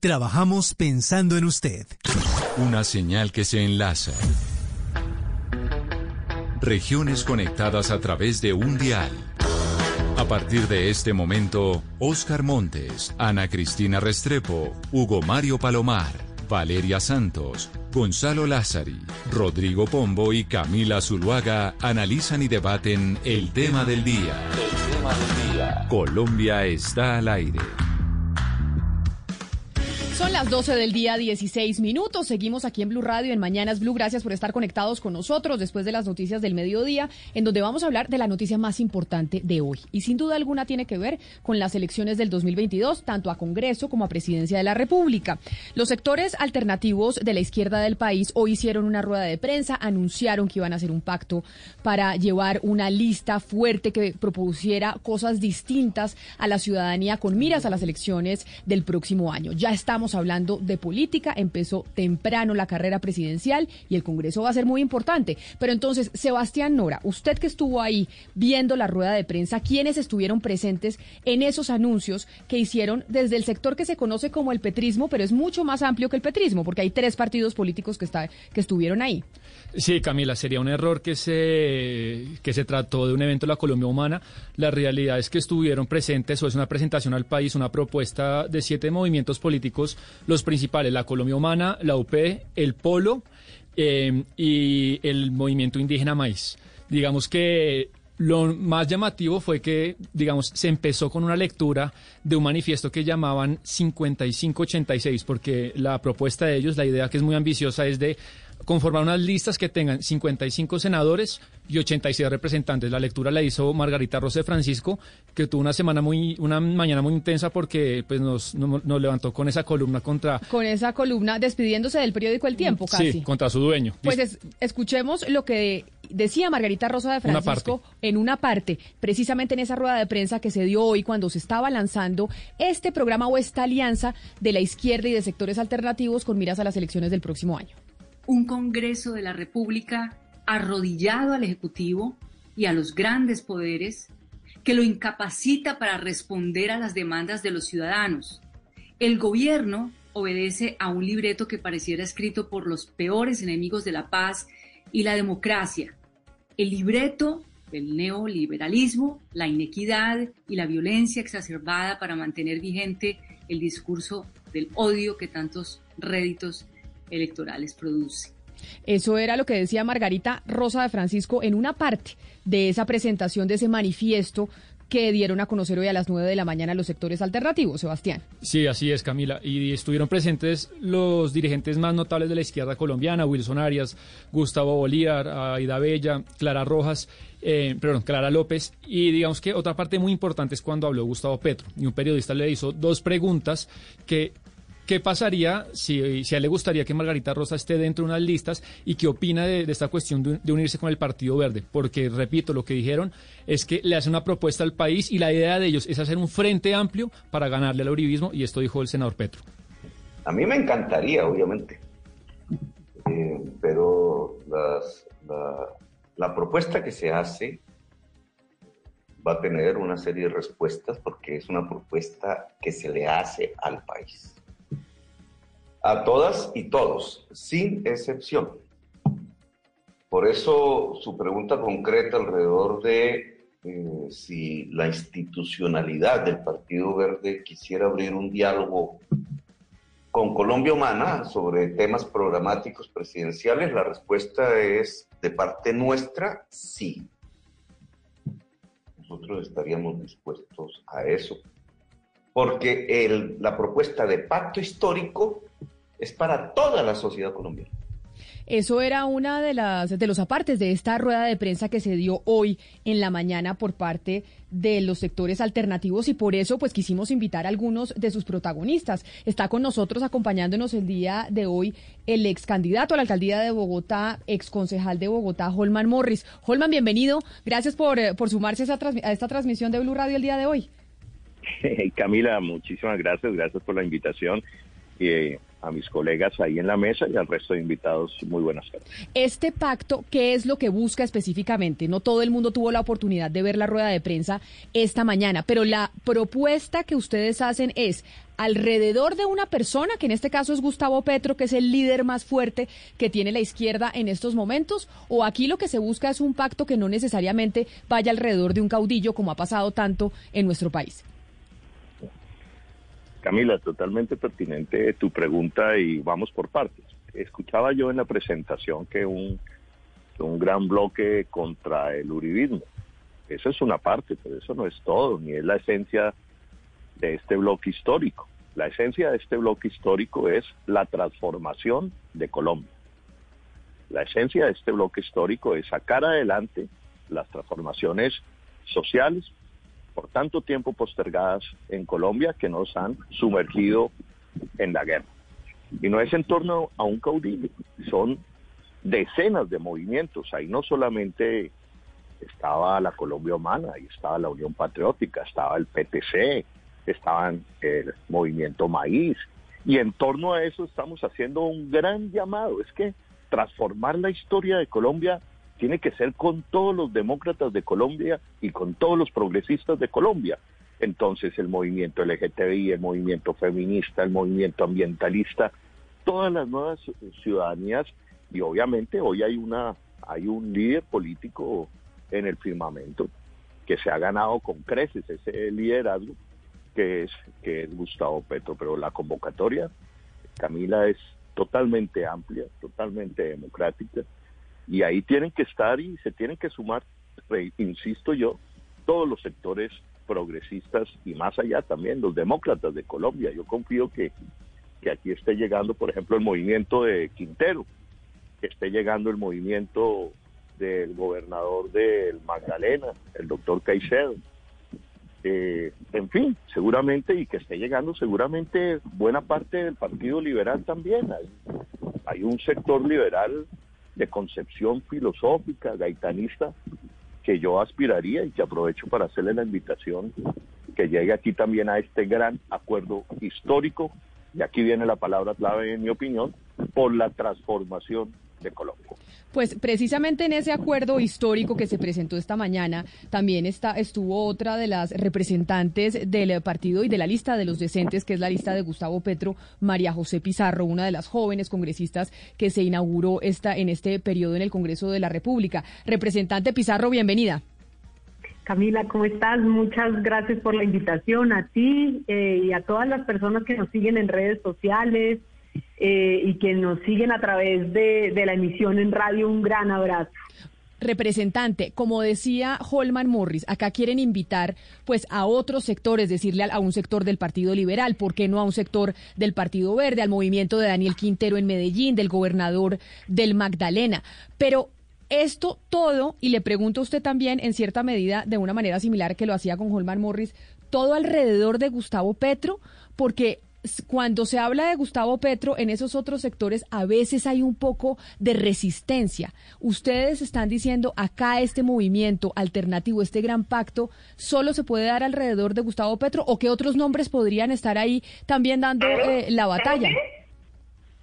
Trabajamos pensando en usted. Una señal que se enlaza. Regiones conectadas a través de un dial. A partir de este momento, Oscar Montes, Ana Cristina Restrepo, Hugo Mario Palomar, Valeria Santos, Gonzalo Lázari, Rodrigo Pombo y Camila Zuluaga analizan y debaten el tema del día. El tema del día. Colombia está al aire. Son las 12 del día, 16 minutos. Seguimos aquí en Blue Radio, en Mañanas Blue. Gracias por estar conectados con nosotros después de las noticias del mediodía, en donde vamos a hablar de la noticia más importante de hoy. Y sin duda alguna tiene que ver con las elecciones del 2022, tanto a Congreso como a Presidencia de la República. Los sectores alternativos de la izquierda del país hoy hicieron una rueda de prensa, anunciaron que iban a hacer un pacto para llevar una lista fuerte que propusiera cosas distintas a la ciudadanía con miras a las elecciones del próximo año. Ya estamos hablando de política, empezó temprano la carrera presidencial y el Congreso va a ser muy importante. Pero entonces, Sebastián Nora, usted que estuvo ahí viendo la rueda de prensa, ¿quiénes estuvieron presentes en esos anuncios que hicieron desde el sector que se conoce como el petrismo, pero es mucho más amplio que el petrismo, porque hay tres partidos políticos que, está, que estuvieron ahí? Sí, Camila, sería un error que se, que se trató de un evento de la Colombia Humana. La realidad es que estuvieron presentes, o es una presentación al país, una propuesta de siete movimientos políticos, los principales, la Colombia Humana, la UP, el Polo eh, y el Movimiento Indígena Maíz. Digamos que lo más llamativo fue que, digamos, se empezó con una lectura de un manifiesto que llamaban 5586, porque la propuesta de ellos, la idea que es muy ambiciosa, es de conformar unas listas que tengan 55 senadores y 86 representantes. La lectura la hizo Margarita Rosa de Francisco, que tuvo una semana muy, una mañana muy intensa porque pues nos, nos, levantó con esa columna contra. Con esa columna despidiéndose del periódico El Tiempo, casi. Sí, contra su dueño. Pues escuchemos lo que decía Margarita Rosa de Francisco en una parte, precisamente en esa rueda de prensa que se dio hoy cuando se estaba lanzando este programa o esta alianza de la izquierda y de sectores alternativos con miras a las elecciones del próximo año un Congreso de la República arrodillado al Ejecutivo y a los grandes poderes que lo incapacita para responder a las demandas de los ciudadanos. El gobierno obedece a un libreto que pareciera escrito por los peores enemigos de la paz y la democracia. El libreto del neoliberalismo, la inequidad y la violencia exacerbada para mantener vigente el discurso del odio que tantos réditos electorales produce. Eso era lo que decía Margarita Rosa de Francisco en una parte de esa presentación de ese manifiesto que dieron a conocer hoy a las 9 de la mañana los sectores alternativos, Sebastián. Sí, así es, Camila. Y estuvieron presentes los dirigentes más notables de la izquierda colombiana, Wilson Arias, Gustavo Bolívar, Aida Bella, Clara Rojas, eh, perdón, Clara López. Y digamos que otra parte muy importante es cuando habló Gustavo Petro. Y un periodista le hizo dos preguntas que ¿Qué pasaría si, si, a él le gustaría que Margarita Rosa esté dentro de unas listas y qué opina de, esta cuestión de, unirse con el Partido Verde? Porque, repito, lo que dijeron es que le hace una propuesta al país y la idea de ellos es hacer un frente amplio para ganarle al uribismo y esto dijo el senador Petro. A mí me encantaría, obviamente, eh, pero la propuesta que se hace va a tener una serie de respuestas porque es una propuesta que se le hace al país a todas y todos, sin excepción. Por eso su pregunta concreta alrededor de eh, si la institucionalidad del Partido Verde quisiera abrir un diálogo con Colombia Humana sobre temas programáticos presidenciales, la respuesta es de parte nuestra, sí. Nosotros estaríamos dispuestos a eso, porque la propuesta de pacto histórico es para toda la sociedad colombiana. Eso era una de las de los apartes de esta rueda de prensa que se dio hoy en la mañana por parte de los sectores alternativos y por eso pues quisimos invitar a algunos de sus protagonistas. Está con nosotros acompañándonos el día de hoy el ex candidato a la alcaldía de Bogotá, ex concejal de Bogotá, Holman Morris. Holman, bienvenido. Gracias por, eh, por sumarse a, esta transmisión de Blue Radio el día de hoy. Camila, muchísimas gracias. Gracias por la invitación. Eh, a mis colegas ahí en la mesa y al resto de invitados, muy buenas tardes. Este pacto, ¿qué es lo que busca específicamente? No todo el mundo tuvo la oportunidad de ver la rueda de prensa esta mañana, pero la propuesta que ustedes hacen es alrededor de una persona, que en este caso es Gustavo Petro, que es el líder más fuerte que tiene la izquierda en estos momentos, o aquí lo que se busca es un pacto que no necesariamente vaya alrededor de un caudillo, como ha pasado tanto en nuestro país. Camila, totalmente pertinente tu pregunta y vamos por partes. Escuchaba yo en la presentación que un, un gran bloque contra el uribismo. Esa es una parte, pero eso no es todo, ni es la esencia de este bloque histórico. La esencia de este bloque histórico es la transformación de Colombia. La esencia de este bloque histórico es sacar adelante las transformaciones sociales, por tanto tiempo postergadas en Colombia que nos han sumergido en la guerra. Y no es en torno a un caudillo, son decenas de movimientos. Ahí no solamente estaba la Colombia Humana, ahí estaba la Unión Patriótica, estaba el PTC, estaban el movimiento Maíz. Y en torno a eso estamos haciendo un gran llamado. Es que transformar la historia de Colombia tiene que ser con todos los demócratas de Colombia y con todos los progresistas de Colombia. Entonces el movimiento LGTBI, el movimiento feminista, el movimiento ambientalista, todas las nuevas ciudadanías y obviamente hoy hay una hay un líder político en el firmamento que se ha ganado con creces ese liderazgo que es que es Gustavo Petro, pero la convocatoria Camila es totalmente amplia, totalmente democrática y ahí tienen que estar y se tienen que sumar, insisto yo, todos los sectores progresistas y más allá también los demócratas de Colombia. Yo confío que, que aquí esté llegando, por ejemplo, el movimiento de Quintero, que esté llegando el movimiento del gobernador del Magdalena, el doctor Caicedo. Eh, en fin, seguramente, y que esté llegando seguramente buena parte del Partido Liberal también. hay un sector liberal de concepción filosófica, gaitanista, que yo aspiraría y que aprovecho para hacerle la invitación que llegue aquí también a este gran acuerdo histórico, y aquí viene la palabra clave en mi opinión, por la transformación de Colombia. Pues precisamente en ese acuerdo histórico que se presentó esta mañana, también está, estuvo otra de las representantes del partido y de la lista de los decentes, que es la lista de Gustavo Petro, María José Pizarro, una de las jóvenes congresistas que se inauguró esta, en este periodo en el Congreso de la República. Representante Pizarro, bienvenida. Camila, ¿cómo estás? Muchas gracias por la invitación a ti eh, y a todas las personas que nos siguen en redes sociales, eh, y que nos siguen a través de, la emisión en radio. Un gran abrazo. Representante, como decía Holman Morris, acá quieren invitar pues a otros sectores, decirle a, un sector del Partido Liberal, ¿por qué no a un sector del Partido Verde, al movimiento de Daniel Quintero en Medellín, del gobernador del Magdalena? Pero esto todo, y le pregunto a usted también, en cierta medida, de una manera similar que lo hacía con Holman Morris, todo alrededor de Gustavo Petro, porque cuando se habla de Gustavo Petro en esos otros sectores, a veces hay un poco de resistencia. Ustedes están diciendo acá este movimiento alternativo, este gran pacto, solo se puede dar alrededor de Gustavo Petro o qué otros nombres podrían estar ahí también dando eh, la batalla.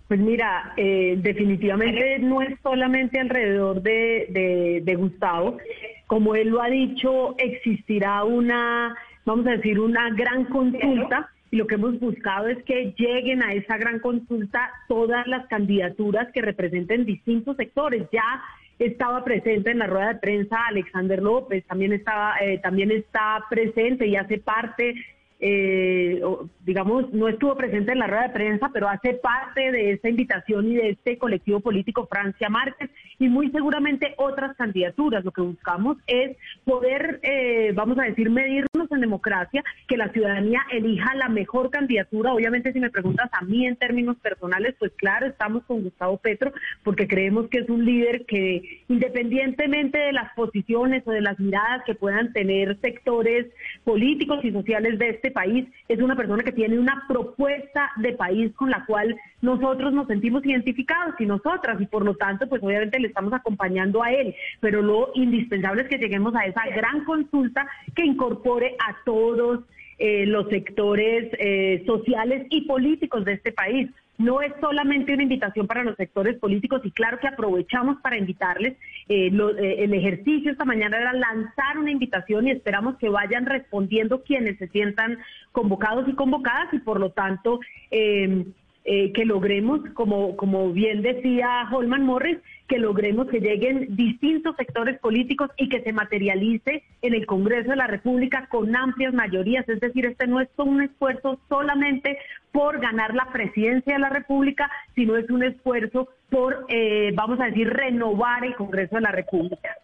Pues mira, eh, definitivamente no es solamente alrededor de, de Gustavo. Como él lo ha dicho, existirá una, vamos a decir, una gran consulta y lo que hemos buscado es que lleguen a esa gran consulta todas las candidaturas que representen distintos sectores. Ya estaba presente en la rueda de prensa Alexander López, también estaba, eh, también está presente y hace parte eh, digamos, no estuvo presente en la rueda de prensa, pero hace parte de esta invitación y de este colectivo político Francia Márquez y muy seguramente otras candidaturas. Lo que buscamos es poder, eh, vamos a decir, medirnos en democracia, que la ciudadanía elija la mejor candidatura. Obviamente, si me preguntas a mí en términos personales, pues claro, estamos con Gustavo Petro, porque creemos que es un líder que, independientemente de las posiciones o de las miradas que puedan tener sectores políticos y sociales de este país, es una persona que tiene una propuesta de país con la cual nosotros nos sentimos identificados y nosotras, y por lo tanto, pues obviamente le estamos acompañando a él, pero lo indispensable es que lleguemos a esa gran consulta que incorpore a todos eh, los sectores eh, sociales y políticos de este país. No es solamente una invitación para los sectores políticos y claro que aprovechamos para invitarles. Eh, el ejercicio esta mañana era lanzar una invitación y esperamos que vayan respondiendo quienes se sientan convocados y convocadas y por lo tanto eh, que logremos, como, como bien decía Holman Morris, que logremos que lleguen distintos sectores políticos y que se materialice en el Congreso de la República con amplias mayorías. Es decir, este no es un esfuerzo solamente por ganar la presidencia de la República, sino es un esfuerzo por, eh, vamos a decir, renovar el Congreso de la República.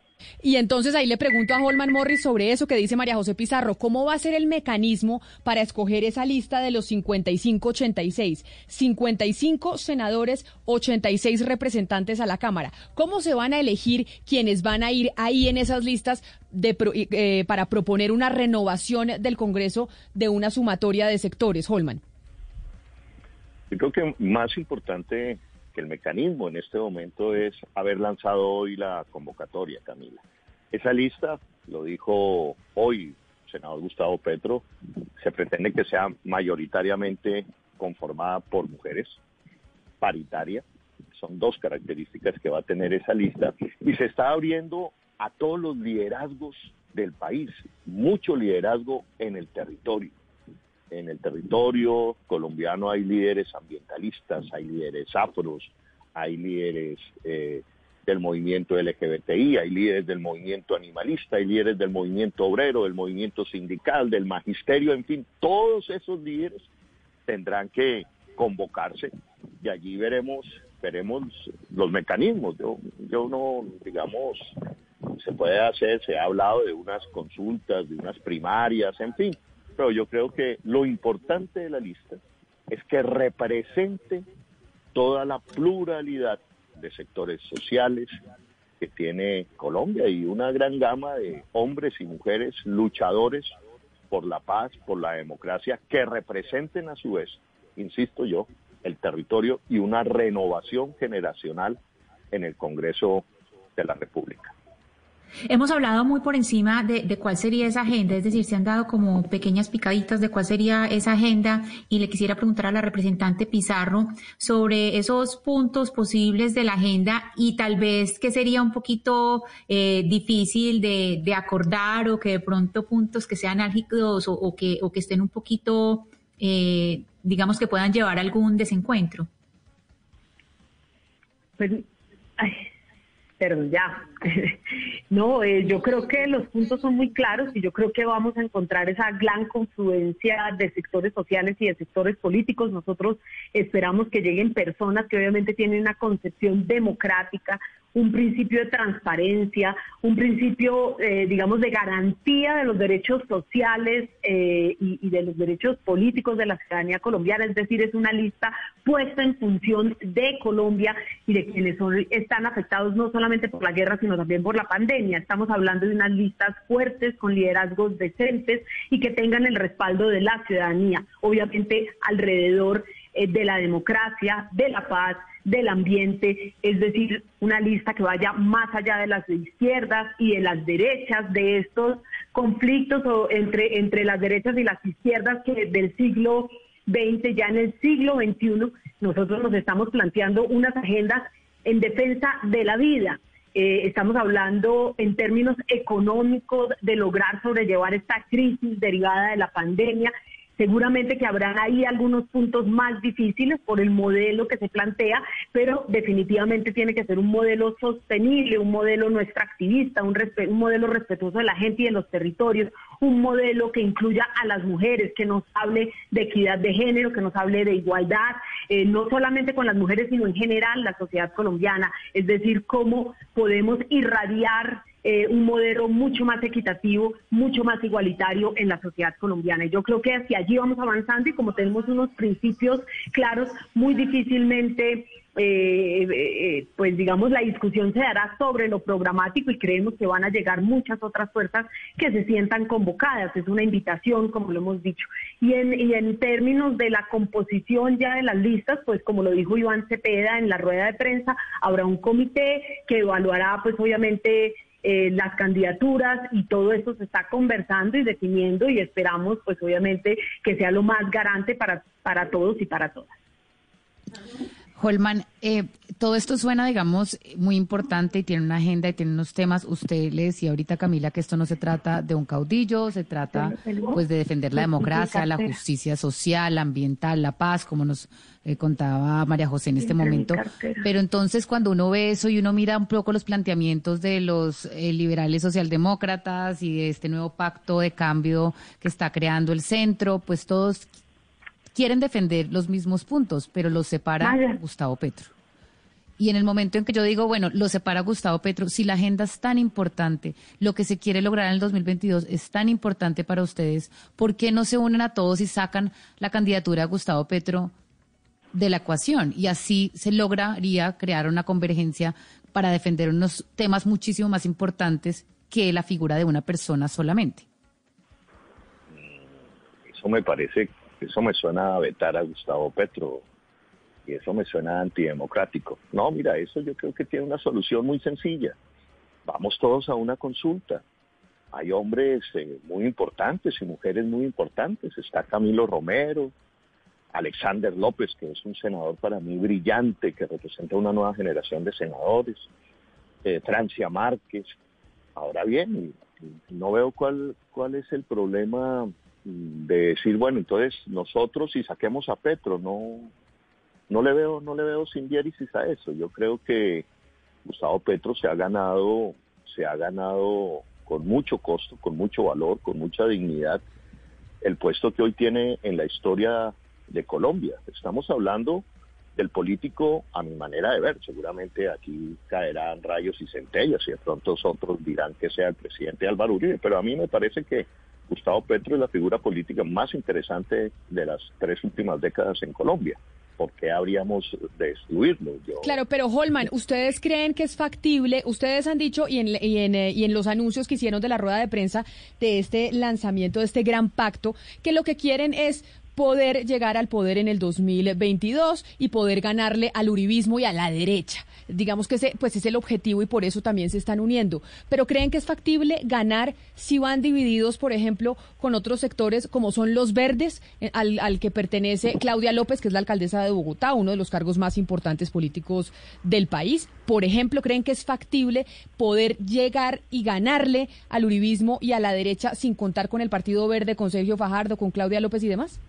Y entonces ahí le pregunto a Holman Morris sobre eso que dice María José Pizarro, ¿cómo va a ser el mecanismo para escoger esa lista de los 55-86? 55 senadores, 86 representantes a la Cámara. ¿Cómo se van a elegir quienes van a ir ahí en esas listas de, eh, para proponer una renovación del Congreso de una sumatoria de sectores, Holman? Yo creo que más importante que el mecanismo en este momento es haber lanzado hoy la convocatoria, Camila. Esa lista, lo dijo hoy el senador Gustavo Petro, se pretende que sea mayoritariamente conformada por mujeres, paritaria, son dos características que va a tener esa lista, y se está abriendo a todos los liderazgos del país, mucho liderazgo en el territorio en el territorio colombiano hay líderes ambientalistas, hay líderes afros, hay líderes eh, del movimiento LGBTI, hay líderes del movimiento animalista, hay líderes del movimiento obrero, del movimiento sindical, del magisterio, en fin, todos esos líderes tendrán que convocarse y allí veremos veremos los mecanismos. Yo, yo no, digamos, se puede hacer, se ha hablado de unas consultas, de unas primarias, en fin, pero yo creo que lo importante de la lista es que represente toda la pluralidad de sectores sociales que tiene Colombia y una gran gama de hombres y mujeres luchadores por la paz, por la democracia, que representen a su vez, insisto yo, el territorio y una renovación generacional en el Congreso de la República. Hemos hablado muy por encima de, cuál sería esa agenda, es decir, se han dado como pequeñas picaditas de cuál sería esa agenda y le quisiera preguntar a la representante Pizarro sobre esos puntos posibles de la agenda y tal vez que sería un poquito eh, difícil de, acordar o que de pronto puntos que sean álgidos o, que, estén un poquito, eh, digamos que puedan llevar algún desencuentro. Pues, pero ya. no, eh, yo creo que los puntos son muy claros y yo creo que vamos a encontrar esa gran confluencia de sectores sociales y de sectores políticos. Nosotros esperamos que lleguen personas que obviamente tienen una concepción democrática, un principio de transparencia, un principio, eh, digamos, de garantía de los derechos sociales eh, y, de los derechos políticos de la ciudadanía colombiana. Es decir, es una lista puesta en función de Colombia y de quienes son, están afectados no solamente por la guerra, sino también por la pandemia. Estamos hablando de unas listas fuertes, con liderazgos decentes y que tengan el respaldo de la ciudadanía. Obviamente, alrededor eh, de la democracia, de la paz, del ambiente, es decir, una lista que vaya más allá de las izquierdas y de las derechas, de estos conflictos o entre, entre las derechas y las izquierdas que del siglo XX, ya en el siglo XXI, nosotros nos estamos planteando unas agendas en defensa de la vida. Eh, estamos hablando en términos económicos de lograr sobrellevar esta crisis derivada de la pandemia Seguramente que habrán ahí algunos puntos más difíciles por el modelo que se plantea, pero definitivamente tiene que ser un modelo sostenible, un modelo no extractivista, un, un modelo respetuoso de la gente y de los territorios, un modelo que incluya a las mujeres, que nos hable de equidad de género, que nos hable de igualdad, eh, no solamente con las mujeres, sino en general la sociedad colombiana, es decir, cómo podemos irradiar eh, un modelo mucho más equitativo, mucho más igualitario en la sociedad colombiana. Y yo creo que hacia allí vamos avanzando y como tenemos unos principios claros, muy difícilmente eh, eh, pues digamos, la discusión se dará sobre lo programático y creemos que van a llegar muchas otras fuerzas que se sientan convocadas. Es una invitación, como lo hemos dicho. Y en, y en términos de la composición ya de las listas, pues como lo dijo Iván Cepeda en la rueda de prensa, habrá un comité que evaluará, pues obviamente, eh, las candidaturas y todo esto se está conversando y definiendo y esperamos pues obviamente que sea lo más garante para, para todos y para todas. Holman, eh, todo esto suena, digamos, muy importante y tiene una agenda y tiene unos temas. Usted le decía ahorita, Camila, que esto no se trata de un caudillo, se trata pues de defender la democracia, la justicia social, ambiental, la paz, como nos eh, contaba María José en este momento. Pero entonces cuando uno ve eso y uno mira un poco los planteamientos de los eh, liberales socialdemócratas y de este nuevo pacto de cambio que está creando el centro, pues todos quieren defender los mismos puntos, pero los separa Gustavo Petro. Y en el momento en que yo digo, bueno, lo separa Gustavo Petro, si la agenda es tan importante, lo que se quiere lograr en el 2022 es tan importante para ustedes, ¿por qué no se unen a todos y sacan la candidatura de Gustavo Petro de la ecuación? Y así se lograría crear una convergencia para defender unos temas muchísimo más importantes que la figura de una persona solamente. Eso me parece eso me suena a vetar a Gustavo Petro y eso me suena antidemocrático. No, mira, eso yo creo que tiene una solución muy sencilla. Vamos todos a una consulta. Hay hombres eh, muy importantes y mujeres muy importantes. Está Camilo Romero, Alexander López, que es un senador para mí brillante, que representa una nueva generación de senadores, eh, Francia Márquez. Ahora bien, no veo cuál, cuál es el problema de decir, bueno, entonces nosotros si saquemos a Petro, no, no le veo, no le veo sin diéresis a eso. Yo creo que Gustavo Petro se ha ganado, se ha ganado con mucho costo, con mucho valor, con mucha dignidad, el puesto que hoy tiene en la historia de Colombia. Estamos hablando del político a mi manera de ver. Seguramente aquí caerán rayos y centellas y de pronto otros dirán que sea el presidente Álvaro Uribe, pero a mí me parece que Gustavo Petro es la figura política más interesante de las tres últimas décadas en Colombia. ¿Por qué habríamos de excluirlo? Claro, pero Holman, ¿ustedes creen que es factible? Ustedes han dicho, y en, y, en, eh, y en los anuncios que hicieron de la rueda de prensa de este lanzamiento, de este gran pacto, que lo que quieren es poder llegar al poder en el 2022 y poder ganarle al uribismo y a la derecha. Digamos que ese pues es el objetivo y por eso también se están uniendo. Pero creen que es factible ganar si van divididos, por ejemplo, con otros sectores como son los verdes, eh, al, al que pertenece Claudia López, que es la alcaldesa de Bogotá, uno de los cargos más importantes políticos del país. Por ejemplo, creen que es factible poder llegar y ganarle al uribismo y a la derecha sin contar con el Partido Verde, con Sergio Fajardo, con Claudia López y demás.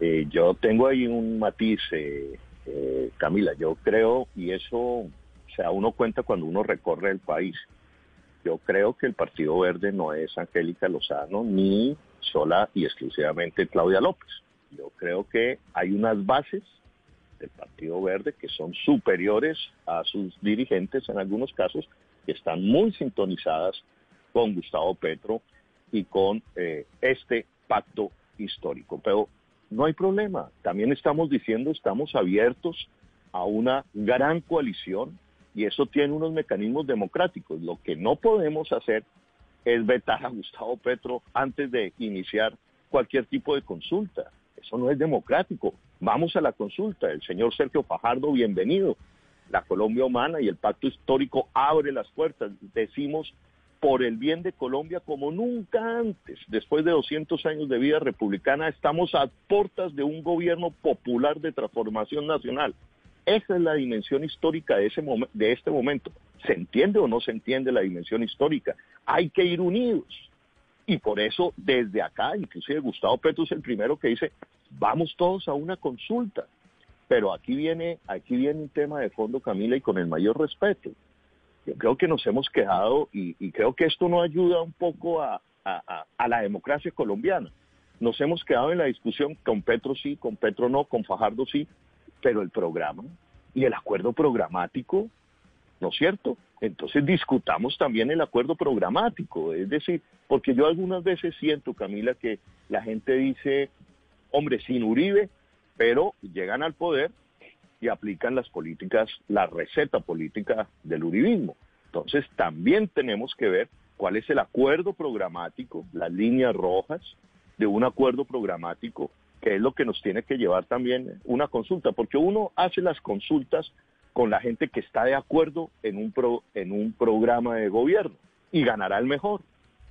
Eh, yo tengo ahí un matiz, eh, eh, Camila, yo creo, y eso, o sea, uno cuenta cuando uno recorre el país, yo creo que el Partido Verde no es Angélica Lozano ni sola y exclusivamente Claudia López. Yo creo que hay unas bases del Partido Verde que son superiores a sus dirigentes en algunos casos, que están muy sintonizadas con Gustavo Petro y con este pacto histórico. Pero no hay problema. También estamos diciendo, estamos abiertos a una gran coalición y eso tiene unos mecanismos democráticos. Lo que no podemos hacer es vetar a Gustavo Petro antes de iniciar cualquier tipo de consulta. Eso no es democrático. Vamos a la consulta. El señor Sergio Fajardo, bienvenido. La Colombia Humana y el Pacto Histórico abre las puertas. Decimos por el bien de Colombia como nunca antes. Después de 200 años de vida republicana, estamos a puertas de un gobierno popular de transformación nacional. Esa es la dimensión histórica de, ese de este momento. ¿Se entiende o no se entiende la dimensión histórica? Hay que ir unidos. Y por eso desde acá, inclusive Gustavo Petro es el primero que dice, vamos todos a una consulta. Pero aquí viene, aquí viene un tema de fondo, Camila, y con el mayor respeto. Yo creo que nos hemos quejado y, creo que esto no ayuda un poco a la democracia colombiana. Nos hemos quedado en la discusión con Petro sí, con Petro no, con Fajardo sí, pero el programa y el acuerdo programático, ¿no es cierto? Entonces discutamos también el acuerdo programático, es decir, porque yo algunas veces siento, Camila, que la gente dice, hombre, sin Uribe, pero llegan al poder y aplican las políticas, la receta política del uribismo. Entonces también tenemos que ver cuál es el acuerdo programático, las líneas rojas de un acuerdo programático, que es lo que nos tiene que llevar también una consulta, porque uno hace las consultas con la gente que está de acuerdo en un, pro, en un programa de gobierno y ganará el mejor.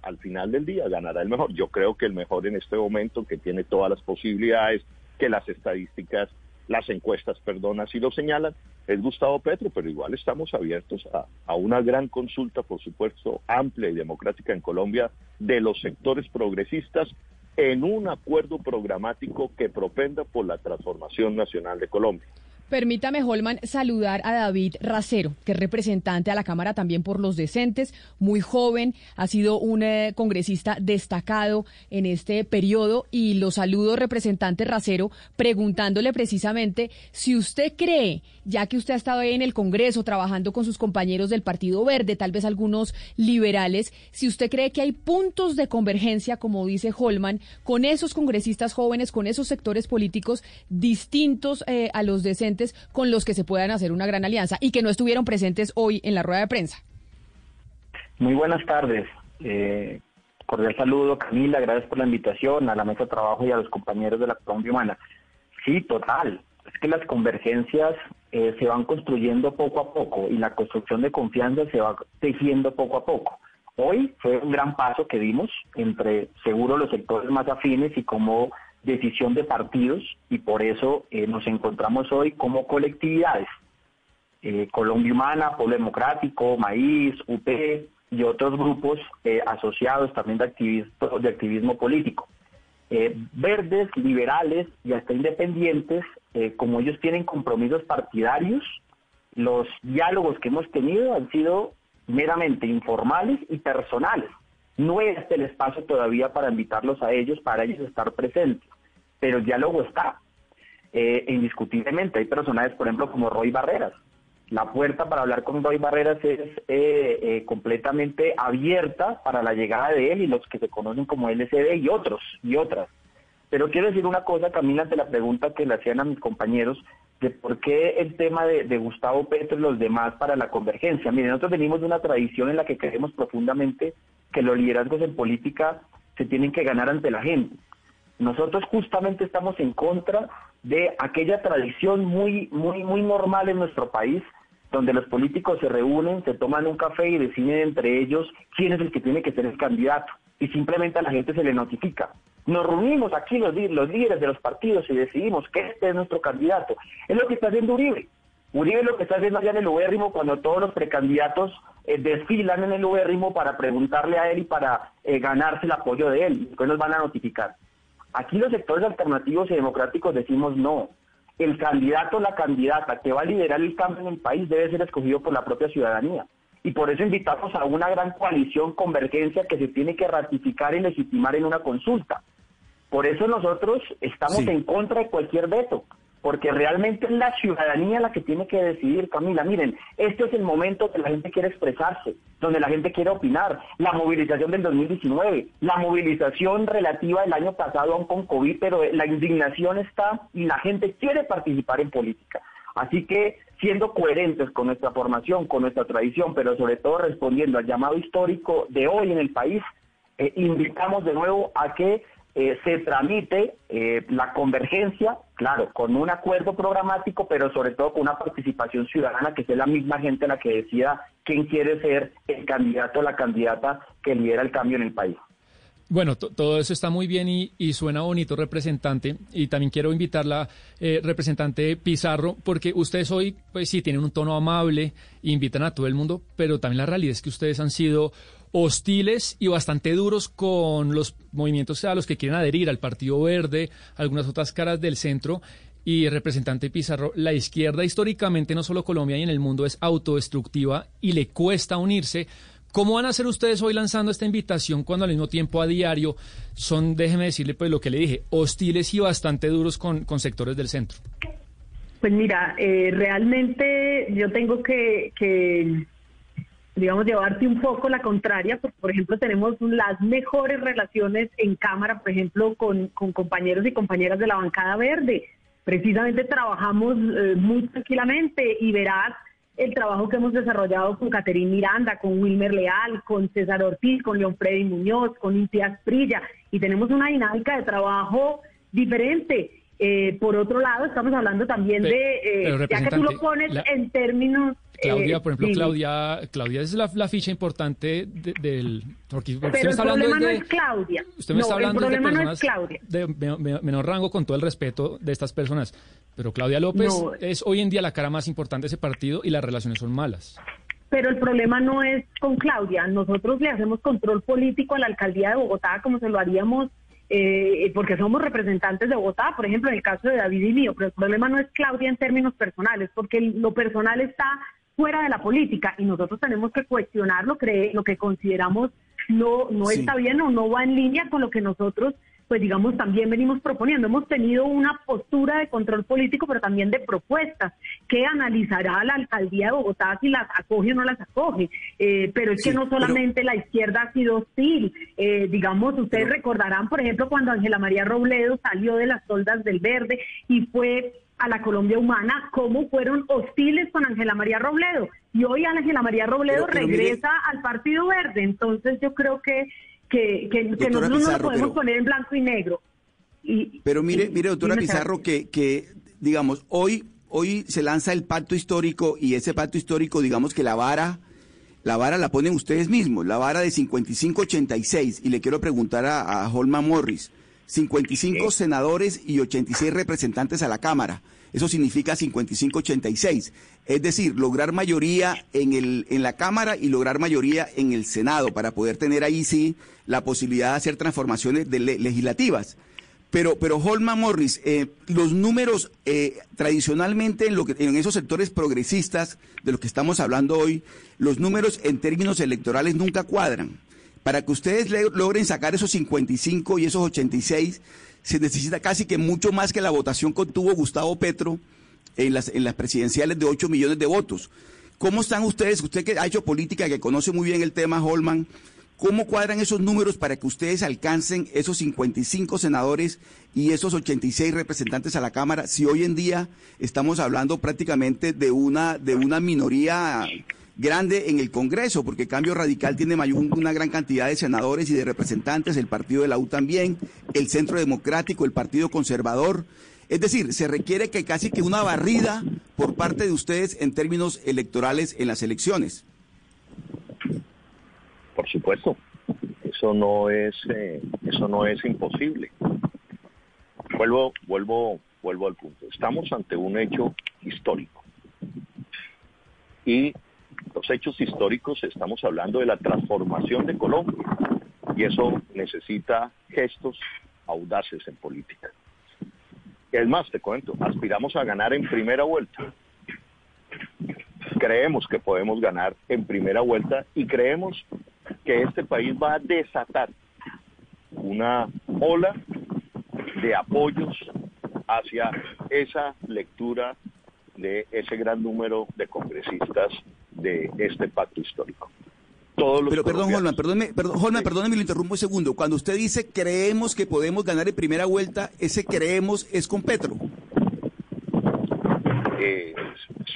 Al final del día ganará el mejor. Yo creo que el mejor en este momento, que tiene todas las posibilidades, que las estadísticas, las encuestas, perdón, así lo señalan, es Gustavo Petro, pero igual estamos abiertos a, a una gran consulta, por supuesto, amplia y democrática en Colombia de los sectores progresistas en un acuerdo programático que propenda por la transformación nacional de Colombia. Permítame, Holman, saludar a David Racero, que es representante a la Cámara también por los decentes, muy joven, ha sido un eh, congresista destacado en este periodo y lo saludo, representante Racero, preguntándole precisamente si usted cree, ya que usted ha estado ahí en el Congreso trabajando con sus compañeros del Partido Verde, tal vez algunos liberales, si usted cree que hay puntos de convergencia, como dice Holman, con esos congresistas jóvenes, con esos sectores políticos distintos eh, a los decentes con los que se puedan hacer una gran alianza y que no estuvieron presentes hoy en la rueda de prensa. Muy buenas tardes. Eh, cordial saludo, Camila. Gracias por la invitación a la mesa de trabajo y a los compañeros de la Colombia Humana. Sí, total. Es que las convergencias eh, se van construyendo poco a poco y la construcción de confianza se va tejiendo poco a poco. Hoy fue un gran paso que dimos entre seguro los sectores más afines y cómo decisión de partidos y por eso eh, nos encontramos hoy como colectividades. Eh, Colombia Humana, Pueblo Democrático, Maíz, UP y otros grupos eh, asociados también de de activismo político. Verdes, liberales y hasta independientes, como ellos tienen compromisos partidarios, los diálogos que hemos tenido han sido meramente informales y personales. No es el espacio todavía para invitarlos a ellos, para ellos estar presentes pero el diálogo está. Eh, indiscutiblemente hay personajes, por ejemplo, como Roy Barreras. La puerta para hablar con Roy Barreras es eh, eh, completamente abierta para la llegada de él y los que se conocen como LCD y otros y otras. Pero quiero decir una cosa, Camila, ante la pregunta que le hacían a mis compañeros de por qué el tema de, de, Gustavo Petro y los demás para la convergencia. Miren, nosotros venimos de una tradición en la que creemos profundamente que los liderazgos en política se tienen que ganar ante la gente. Nosotros justamente estamos en contra de aquella tradición muy, muy, muy normal en nuestro país, donde los políticos se reúnen, se toman un café y deciden entre ellos quién es el que tiene que ser el candidato. Y simplemente a la gente se le notifica. Nos reunimos aquí los, líderes de los partidos y decidimos que este es nuestro candidato. Es lo que está haciendo Uribe. Uribe lo que está haciendo allá en el ubérrimo cuando todos los precandidatos eh, desfilan en el ubérrimo para preguntarle a él y para eh, ganarse el apoyo de él. Después nos van a notificar. Aquí los sectores alternativos y democráticos decimos no. El candidato o la candidata que va a liderar el cambio en el país debe ser escogido por la propia ciudadanía. Y por eso invitamos a una gran coalición, convergencia, que se tiene que ratificar y legitimar en una consulta. Por eso nosotros estamos en contra de cualquier veto porque realmente es la ciudadanía la que tiene que decidir, Camila. Miren, este es el momento que la gente quiere expresarse, donde la gente quiere opinar. La movilización del 2019, la movilización relativa del año pasado aún con COVID, pero la indignación está y la gente quiere participar en política. Así que siendo coherentes con nuestra formación, con nuestra tradición, pero sobre todo respondiendo al llamado histórico de hoy en el país, eh, invitamos de nuevo a que eh, se tramite eh, la convergencia, claro, con un acuerdo programático, pero sobre todo con una participación ciudadana, que sea la misma gente la que decida quién quiere ser el candidato o la candidata que lidera el cambio en el país. Bueno, todo eso está muy bien y, suena bonito, representante. Y también quiero invitarla, eh, representante Pizarro, porque ustedes hoy, pues sí, tienen un tono amable, invitan a todo el mundo, pero también la realidad es que ustedes han sido hostiles y bastante duros con los movimientos a los que quieren adherir, al Partido Verde, algunas otras caras del centro. Y representante Pizarro, la izquierda históricamente, no solo Colombia y en el mundo, es autodestructiva y le cuesta unirse. ¿Cómo van a hacer ustedes hoy lanzando esta invitación cuando al mismo tiempo a diario son, déjeme decirle pues lo que le dije, hostiles y bastante duros con, con sectores del centro? Pues mira, eh, realmente yo tengo que, que, digamos, llevarte un poco la contraria, porque por ejemplo tenemos las mejores relaciones en Cámara, por ejemplo, con, compañeros y compañeras de la bancada verde. Precisamente trabajamos eh, muy tranquilamente y verás el trabajo que hemos desarrollado con Caterín Miranda, con Wilmer Leal, con César Ortiz, con León Freddy Muñoz, con Intias Prilla, y tenemos una dinámica de trabajo diferente. Eh, por otro lado, estamos hablando también de, eh, ya que tú lo pones en términos... Claudia, eh, por ejemplo, Claudia, Claudia es la, ficha importante del... Porque, Pero el problema no es Claudia. Usted me está hablando el problema de no es Claudia. de menor rango con todo el respeto de estas personas. Pero Claudia López es hoy en día la cara más importante de ese partido y las relaciones son malas. Pero el problema no es con Claudia. Nosotros le hacemos control político a la alcaldía de Bogotá como se lo haríamos eh, porque somos representantes de Bogotá, por ejemplo, en el caso de David y mío, pero el problema no es Claudia en términos personales, porque lo personal está fuera de la política y nosotros tenemos que cuestionar lo que, lo que consideramos no, no está bien o no va en línea con lo que nosotros pues digamos, también venimos proponiendo. Hemos tenido una postura de control político, pero también de propuestas que analizará la alcaldía de Bogotá si las acoge o no las acoge. Eh, pero es que no solamente la izquierda ha sido hostil. Eh, digamos, ustedes recordarán, por ejemplo, cuando Ángela María Robledo salió de las toldas del verde y fue a la Colombia humana, cómo fueron hostiles con Ángela María Robledo. Y hoy Ángela María Robledo regresa al Partido Verde. Entonces yo creo que que, que, nosotros no lo podemos poner en blanco y negro. Y, pero mire, mire, doctora Pizarro, que, que digamos, hoy, hoy se lanza el pacto histórico y ese pacto histórico, digamos que la vara, la vara la ponen ustedes mismos, la vara de 55-86. Y le quiero preguntar a, a Holman Morris, 55 senadores y 86 representantes a la Cámara. Eso significa 55-86. Es decir, lograr mayoría en, el, en la Cámara y lograr mayoría en el Senado para poder tener ahí sí la posibilidad de hacer transformaciones legislativas. Pero, pero Holman Morris, eh, los números eh, tradicionalmente en, lo que, en esos sectores progresistas de los que estamos hablando hoy, los números en términos electorales nunca cuadran. Para que ustedes logren sacar esos 55 y esos 86, se necesita casi que mucho más que la votación que tuvo Gustavo Petro en las, en las presidenciales de 8 millones de votos. ¿Cómo están ustedes? Usted que ha hecho política, que conoce muy bien el tema, Holman, ¿cómo cuadran esos números para que ustedes alcancen esos 55 senadores y esos 86 representantes a la Cámara si hoy en día estamos hablando prácticamente de una, de una minoría grande en el Congreso, porque Cambio Radical tiene una gran cantidad de senadores y de representantes, el partido de la U también, el Centro Democrático, el Partido Conservador. Es decir, se requiere que casi que una barrida por parte de ustedes en términos electorales en las elecciones. Por supuesto, eso no es eh, eso no es imposible. Vuelvo vuelvo vuelvo al punto. Estamos ante un hecho histórico y los hechos históricos estamos hablando de la transformación de Colombia y eso necesita gestos audaces en política. Es más, te cuento, aspiramos a ganar en primera vuelta. Creemos que podemos ganar en primera vuelta y creemos que este país va a desatar una ola de apoyos hacia esa lectura de ese gran número de congresistas de este pacto histórico. Pero perdón, Holman, perdóneme, perdón, Holman, perdóneme, lo interrumpo un segundo. Cuando usted dice creemos que podemos ganar en primera vuelta, ese creemos es con Petro. Eh,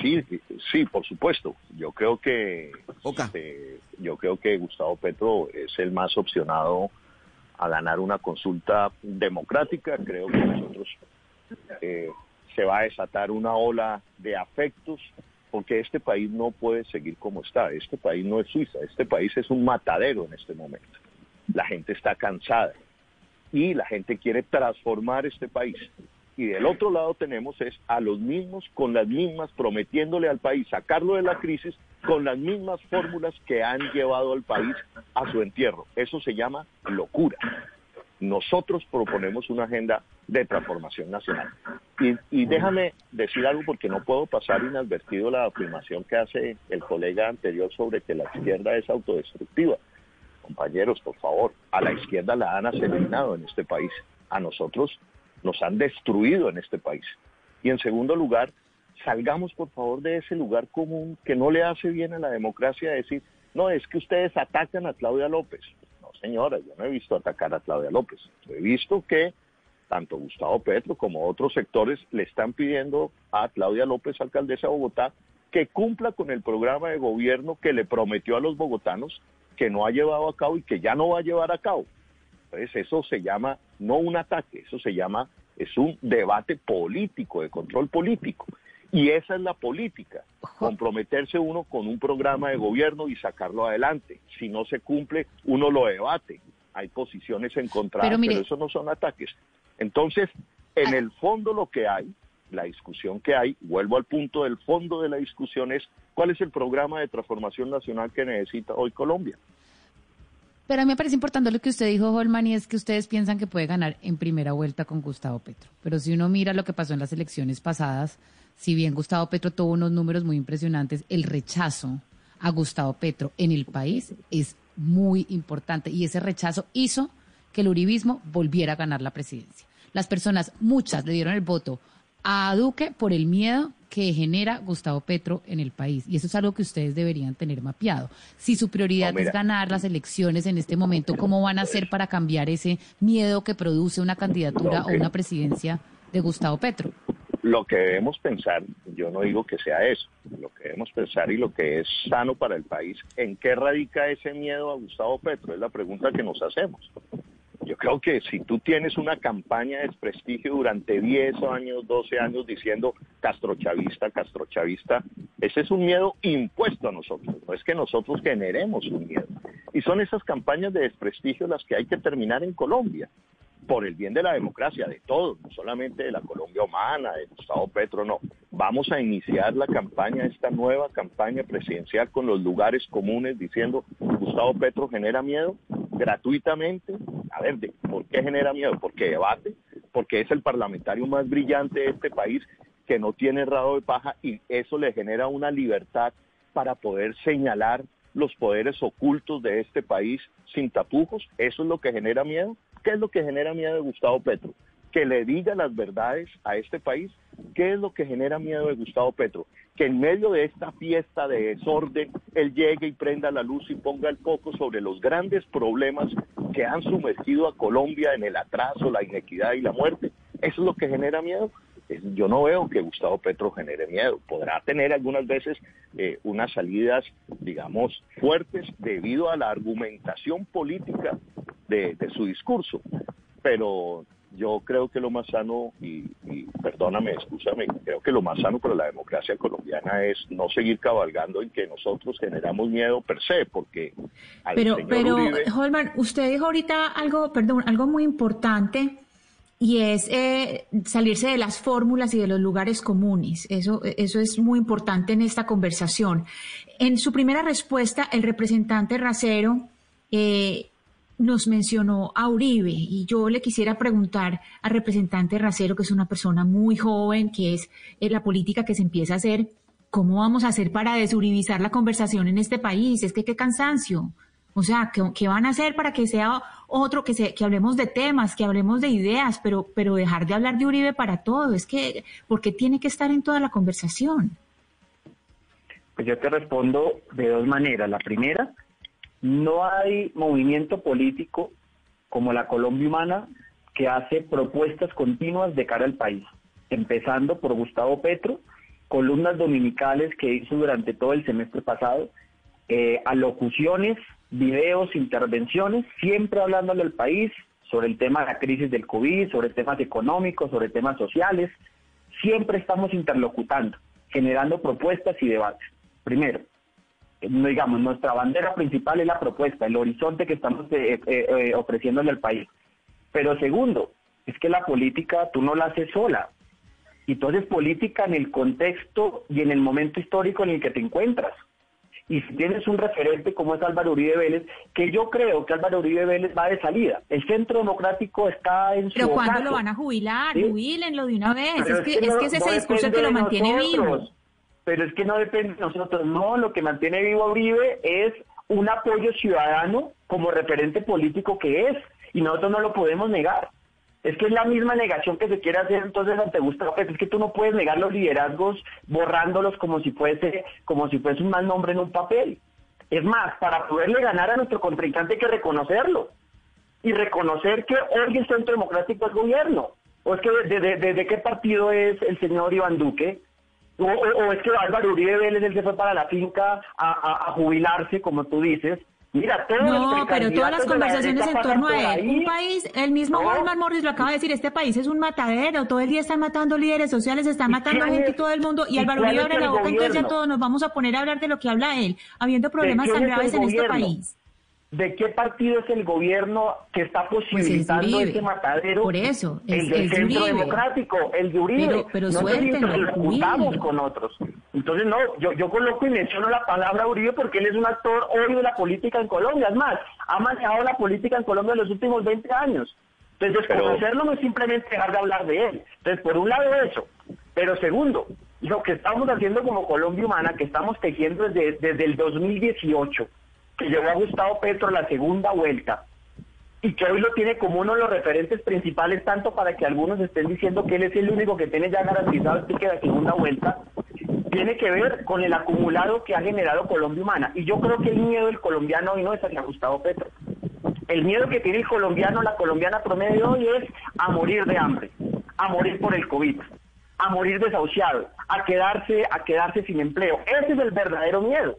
sí, sí, por supuesto. Yo creo que este, yo creo que Gustavo Petro es el más opcionado a ganar una consulta democrática. Creo que nosotros eh, se va a desatar una ola de afectos porque este país no puede seguir como está. Este país no es Suiza, este país es un matadero en este momento. La gente está cansada y la gente quiere transformar este país. Y del otro lado tenemos es a los mismos con las mismas prometiéndole al país sacarlo de la crisis con las mismas fórmulas que han llevado al país a su entierro. Eso se llama locura. Nosotros proponemos una agenda de transformación nacional. Y, déjame decir algo porque no puedo pasar inadvertido la afirmación que hace el colega anterior sobre que la izquierda es autodestructiva. Compañeros, por favor, a la izquierda la han asesinado en este país. A nosotros nos han destruido en este país. Y en segundo lugar, salgamos por favor de ese lugar común que no le hace bien a la democracia decir, no, es que ustedes atacan a Claudia López señora, yo no he visto atacar a Claudia López. he visto que tanto Gustavo Petro como otros sectores le están pidiendo a Claudia López, alcaldesa de Bogotá, que cumpla con el programa de gobierno que le prometió a los bogotanos que no ha llevado a cabo y que ya no va a llevar a cabo. Entonces eso se llama no un ataque, eso se llama, es un debate político, de control político. Y esa es la política, comprometerse uno con un programa de gobierno y sacarlo adelante. Si no se cumple, uno lo debate. Hay posiciones encontradas, pero, pero eso no son ataques. Entonces, en el fondo lo que hay, la discusión que hay, vuelvo al punto del fondo de la discusión es cuál es el programa de transformación nacional que necesita hoy Colombia. Pero a mí me parece importante lo que usted dijo, Holman, y es que ustedes piensan que puede ganar en primera vuelta con Gustavo Petro. Pero si uno mira lo que pasó en las elecciones pasadas, si bien Gustavo Petro tuvo unos números muy impresionantes, el rechazo a Gustavo Petro en el país es muy importante y ese rechazo hizo que el uribismo volviera a ganar la presidencia. Las personas, muchas, le dieron el voto a Duque por el miedo que genera Gustavo Petro en el país. Y eso es algo que ustedes deberían tener mapeado. Si su prioridad es ganar las elecciones en este momento, ¿cómo van a hacer para cambiar ese miedo que produce una candidatura o una presidencia de Gustavo Petro? Lo que debemos pensar, yo no digo que sea eso, lo que debemos pensar y lo que es sano para el país, ¿en qué radica ese miedo a Gustavo Petro? Es la pregunta que nos hacemos. Yo creo que si tú tienes una campaña de desprestigio durante 10 años, 12 años diciendo castrochavista, castrochavista, ese es un miedo impuesto a nosotros, no es que nosotros generemos un miedo. Y son esas campañas de desprestigio las que hay que terminar en Colombia por el bien de la democracia, de todos, no solamente de la Colombia humana, de Gustavo Petro, no. Vamos a iniciar la campaña, esta nueva campaña presidencial con los lugares comunes diciendo Gustavo Petro genera miedo gratuitamente. A ver, ¿por qué genera miedo? Porque debate, porque es el parlamentario más brillante de este país que no tiene rado de paja y eso le genera una libertad para poder señalar los poderes ocultos de este país sin tapujos. Eso es lo que genera miedo. ¿Qué es lo que genera miedo de Gustavo Petro? Que le diga las verdades a este país. ¿Qué es lo que genera miedo de Gustavo Petro? Que en medio de esta fiesta de desorden, él llegue y prenda la luz y ponga el foco sobre los grandes problemas que han sumergido a Colombia en el atraso, la inequidad y la muerte. ¿Eso es lo que genera miedo? Yo no veo que Gustavo Petro genere miedo. Podrá tener algunas veces eh, unas salidas, digamos, fuertes debido a la argumentación política de, su discurso, pero yo creo que lo más sano, y, perdóname, escúchame, creo que lo más sano para la democracia colombiana es no seguir cabalgando en que nosotros generamos miedo per se, porque... pero, pero, Holman, usted dijo ahorita algo, perdón, algo muy importante y es eh, salirse de las fórmulas y de los lugares comunes. Eso, eso es muy importante en esta conversación. En su primera respuesta, el representante Racero eh, nos mencionó a Uribe y yo le quisiera preguntar al representante Racero, que es una persona muy joven, que es eh, la política que se empieza a hacer, ¿cómo vamos a hacer para desuribizar la conversación en este país? Es que qué cansancio. O sea, ¿qué, van a hacer para que sea otro, que, se, que hablemos de temas, que hablemos de ideas, pero, pero dejar de hablar de Uribe para todo? Es que, porque tiene que estar en toda la conversación? Pues yo te respondo de dos maneras. La primera, no hay movimiento político como la Colombia Humana que hace propuestas continuas de cara al país, empezando por Gustavo Petro, columnas dominicales que hizo durante todo el semestre pasado, eh, alocuciones videos, intervenciones, siempre hablándole al país sobre el tema de la crisis del COVID, sobre temas económicos, sobre temas sociales. Siempre estamos interlocutando, generando propuestas y debates. Primero, digamos, nuestra bandera principal es la propuesta, el horizonte que estamos eh, eh, eh, ofreciéndole al país. Pero segundo, es que la política tú no la haces sola. Y tú haces política en el contexto y en el momento histórico en el que te encuentras. Y si tienes un referente como es Álvaro Uribe Vélez, que yo creo que Álvaro Uribe Vélez va de salida. El Centro Democrático está en su Pero ¿cuándo lo van a jubilar? ¿sí? Jubilenlo de una vez. es, que, es, que, es ese discurso que lo mantiene vivo. Pero es que no depende de nosotros. No, lo que mantiene vivo a Uribe es un apoyo ciudadano como referente político que es. Y nosotros no lo podemos negar. Es que es la misma negación que se quiere hacer entonces ante Gustavo Petro. Es que tú no puedes negar los liderazgos borrándolos como si fuese, como si fuese un mal nombre en un papel. Es más, para poderle ganar a nuestro contrincante hay que reconocerlo. Y reconocer que hoy el Centro Democrático es gobierno. ¿O es que desde de, de, qué partido es el señor Iván Duque? O, es que Álvaro Uribe Vélez él se fue para la finca a, a jubilarse, como tú dices, Mira, no, pero todas las conversaciones en torno a él. Un país, el mismo ¿No? Morris lo acaba de decir, este país es un matadero, todo el día están matando líderes sociales, están matando gente y todo el mundo, y Álvaro Uribe abre la boca, entonces ya todos nos vamos a poner a hablar de lo que habla él, habiendo problemas tan graves en este país. ¿De qué partido es el gobierno que está posibilitando pues este matadero? Por eso, es, el del Centro Democrático, el de Uribe. Pero, pero no suéltenlo, con otros. Entonces, no, yo, yo coloco y menciono la palabra Uribe porque él es un actor hoy de la política en Colombia. Es más, ha manejado la política en Colombia en los últimos 20 años. Entonces, desconocerlo no es simplemente dejar de hablar de él. Entonces, por un lado eso. Pero segundo, lo que estamos haciendo como Colombia Humana, que estamos tejiendo desde, desde el 2018, que llevó a Gustavo Petro la segunda vuelta y que hoy lo tiene como uno de los referentes principales, tanto para que algunos estén diciendo que él es el único que tiene ya garantizado el ticket de la segunda vuelta, tiene que ver con el acumulado que ha generado Colombia Humana. Y yo creo que el miedo del colombiano hoy no es hacia Gustavo Petro. El miedo que tiene el colombiano, la colombiana promedio hoy es a morir de hambre, a morir por el COVID, a morir desahuciado, a quedarse, a quedarse sin empleo. Ese es el verdadero miedo.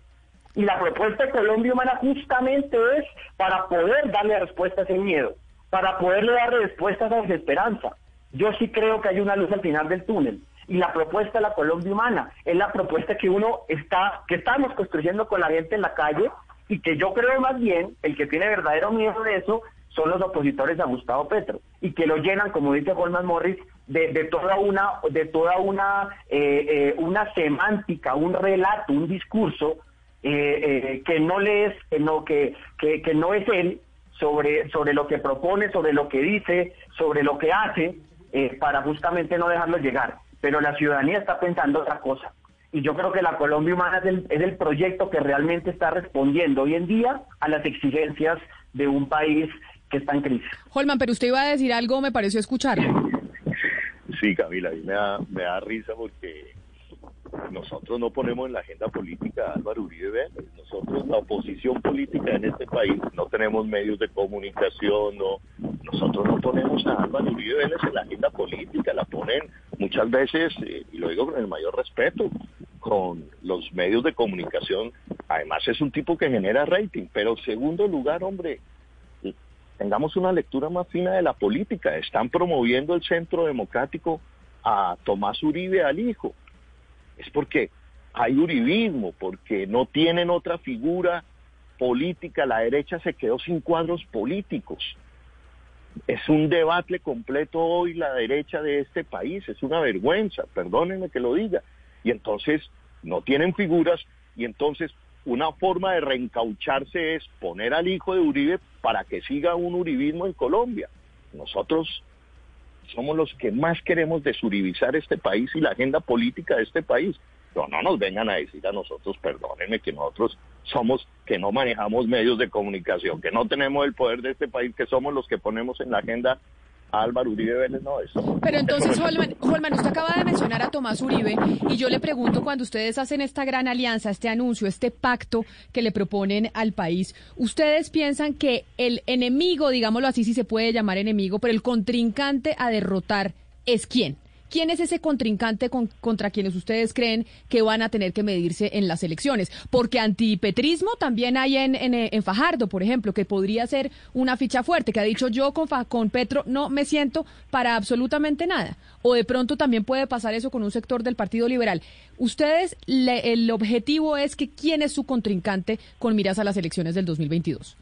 Y la propuesta de Colombia Humana justamente es para poder darle respuesta a ese miedo, para poderle dar respuesta a esa desesperanza. Yo sí creo que hay una luz al final del túnel. Y la propuesta de la Colombia Humana es la propuesta que uno está, que estamos construyendo con la gente en la calle y que yo creo más bien, el que tiene verdadero miedo de eso, son los opositores a Gustavo Petro y que lo llenan, como dice Holman Morris, de, de toda una, de toda una, eh, eh, una semántica, un relato, un discurso eh, eh, que no le es, que no, que, que, que, no es él sobre, sobre lo que propone, sobre lo que dice, sobre lo que hace, eh, para justamente no dejarlo llegar. Pero la ciudadanía está pensando otra cosa. Y yo creo que la Colombia Humana es el, es el proyecto que realmente está respondiendo hoy en día a las exigencias de un país que está en crisis. Holman, pero usted iba a decir algo, me pareció escuchar. Sí, Camila, a mí me da, me da risa porque nosotros no ponemos en la agenda política a Álvaro Uribe Vélez. Nosotros, la oposición política en este país, no tenemos medios de comunicación, no, nosotros no ponemos a Álvaro Uribe Vélez en la agenda política, la ponen muchas veces, eh, y lo digo con el mayor respeto, con los medios de comunicación. Además es un tipo que genera rating, pero segundo lugar, hombre, tengamos una lectura más fina de la política. Están promoviendo el centro democrático a Tomás Uribe al hijo es porque hay uribismo, porque no tienen otra figura política, la derecha se quedó sin cuadros políticos. Es un debate completo hoy la derecha de este país, es una vergüenza, perdónenme que lo diga. Y entonces no tienen figuras y entonces una forma de reencaucharse es poner al hijo de Uribe para que siga un uribismo en Colombia. Nosotros somos los que más queremos desuribizar este país y la agenda política de este país. Pero no nos vengan a decir a nosotros, perdónenme, que nosotros somos, que no manejamos medios de comunicación, que no tenemos el poder de este país, que somos los que ponemos en la agenda Álvaro Uribe Vélez, no, eso. Pero entonces, Holman, Holman, usted acaba de mencionar a Tomás Uribe y yo le pregunto, cuando ustedes hacen esta gran alianza, este anuncio, este pacto que le proponen al país, ¿ustedes piensan que el enemigo, digámoslo así, si se puede llamar enemigo, pero el contrincante a derrotar es quién? ¿Quién es ese contrincante con, contra quienes ustedes creen que van a tener que medirse en las elecciones? Porque antipetrismo también hay en, en, en Fajardo, por ejemplo, que podría ser una ficha fuerte, que ha dicho yo con, con Petro no me siento para absolutamente nada. O de pronto también puede pasar eso con un sector del Partido Liberal. Ustedes, le, el objetivo es que quién es su contrincante con miras a las elecciones del 2022.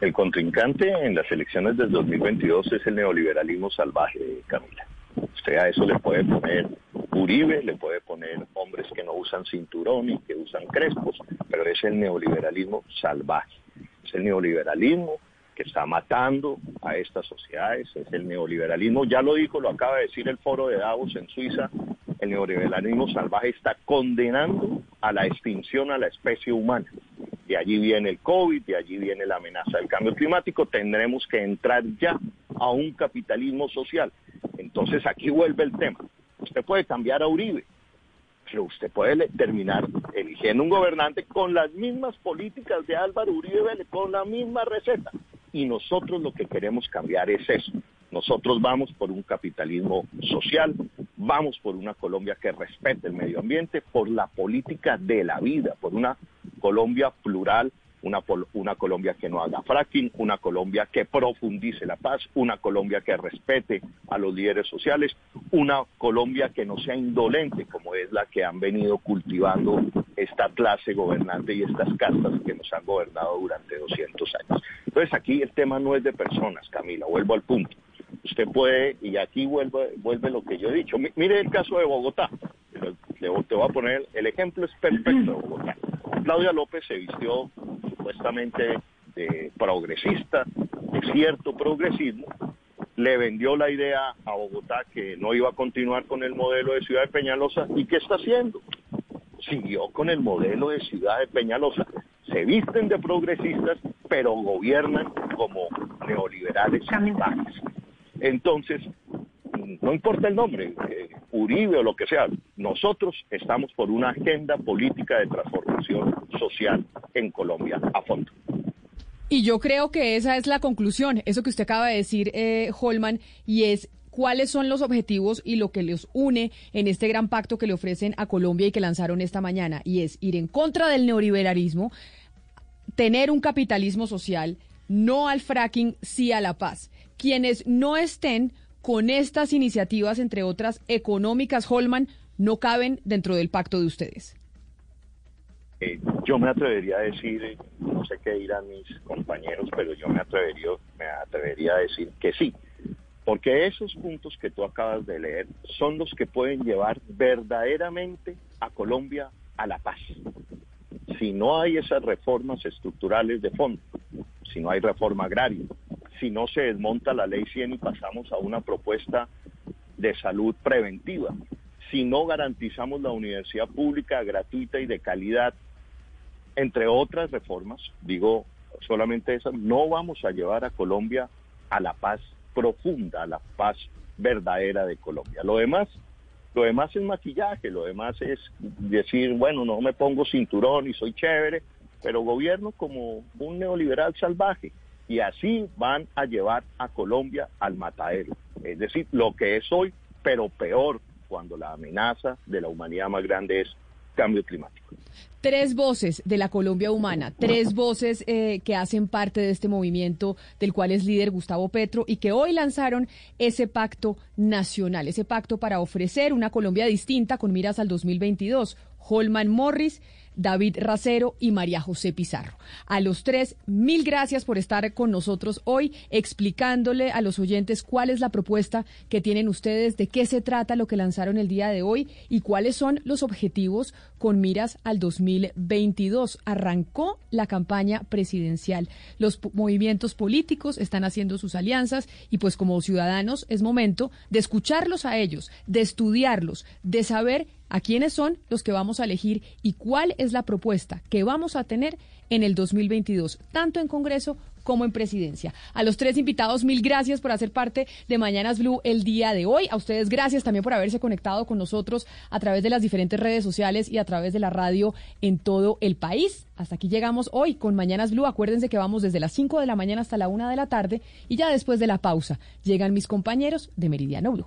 El contrincante en las elecciones del 2022 es el neoliberalismo salvaje, Camila Usted a eso le puede poner Uribe, le puede poner hombres que no usan cinturón y que usan crespos, pero es el neoliberalismo salvaje. Es el neoliberalismo que está matando a estas sociedades, es el neoliberalismo, ya lo dijo, lo acaba de decir el foro de Davos en Suiza, el neoliberalismo salvaje está condenando a la extinción a la especie humana. De allí viene el COVID, de allí viene la amenaza del cambio climático, tendremos que entrar ya a un capitalismo social. Entonces aquí vuelve el tema. Usted puede cambiar a Uribe, pero usted puede terminar eligiendo un gobernante con las mismas políticas de Álvaro Uribe, con la misma receta. Y nosotros lo que queremos cambiar es eso. Nosotros vamos por un capitalismo social, vamos por una Colombia que respete el medio ambiente, por la política de la vida, por una Colombia plural, una, una Colombia que no haga fracking, una Colombia que profundice la paz, una Colombia que respete a los líderes sociales, una Colombia que no sea indolente como es la que han venido cultivando esta clase gobernante y estas castas que nos han gobernado durante 200 años. Entonces aquí el tema no es de personas, Camila, vuelvo al punto. Usted puede, y aquí vuelve, vuelve lo que yo he dicho. Mire el caso de Bogotá. Le, te voy a poner, el ejemplo es perfecto de Bogotá. Claudia López se vistió supuestamente de progresista, de cierto progresismo, le vendió la idea a Bogotá que no iba a continuar con el modelo de Ciudad de Peñalosa. ¿Y qué está haciendo? Siguió con el modelo de Ciudad de Peñalosa. Se visten de progresistas, pero gobiernan como neoliberales. Entonces, no importa el nombre, eh, Uribe o lo que sea, nosotros estamos por una agenda política de transformación social en Colombia a fondo. Y yo creo que esa es la conclusión, eso que usted acaba de decir, eh, Holman, y es cuáles son los objetivos y lo que les une en este gran pacto que le ofrecen a Colombia y que lanzaron esta mañana, y es ir en contra del neoliberalismo, tener un capitalismo social, no al fracking, sí a la paz. Quienes no estén con estas iniciativas, entre otras económicas, Holman, no caben dentro del pacto de ustedes? Eh, yo me atrevería a decir, no sé qué dirán mis compañeros, pero yo me atrevería, me atrevería a decir que sí, porque esos puntos que tú acabas de leer son los que pueden llevar verdaderamente a Colombia a la paz. Si no hay esas reformas estructurales de fondo, si no hay reforma agraria, si no se desmonta la ley 100 y pasamos a una propuesta de salud preventiva, si no garantizamos la universidad pública gratuita y de calidad, entre otras reformas, digo solamente esas, no vamos a llevar a Colombia a la paz profunda, a la paz verdadera de Colombia. Lo demás, lo demás es maquillaje, lo demás es decir, bueno, no me pongo cinturón y soy chévere, pero gobierno como un neoliberal salvaje y así van a llevar a Colombia al matadero. Es decir, lo que es hoy, pero peor cuando la amenaza de la humanidad más grande es cambio climático. Tres voces de la Colombia humana, tres voces eh, que hacen parte de este movimiento del cual es líder Gustavo Petro y que hoy lanzaron ese pacto nacional, ese pacto para ofrecer una Colombia distinta con miras al 2022. Holman Morris David Racero y María José Pizarro. A los tres, mil gracias por estar con nosotros hoy explicándole a los oyentes cuál es la propuesta que tienen ustedes, de qué se trata lo que lanzaron el día de hoy y cuáles son los objetivos con miras al 2022. Arrancó la campaña presidencial. Los movimientos políticos están haciendo sus alianzas y pues como ciudadanos es momento de escucharlos a ellos, de estudiarlos, de saber a quiénes son los que vamos a elegir y cuál es la propuesta que vamos a tener en el 2022, tanto en Congreso como en presidencia. A los tres invitados, mil gracias por hacer parte de Mañanas Blue el día de hoy. A ustedes gracias también por haberse conectado con nosotros a través de las diferentes redes sociales y a través de la radio en todo el país. Hasta aquí llegamos hoy con Mañanas Blue. Acuérdense que vamos desde las 5 de la mañana hasta la 1 de la tarde y ya después de la pausa llegan mis compañeros de Meridiano Blue.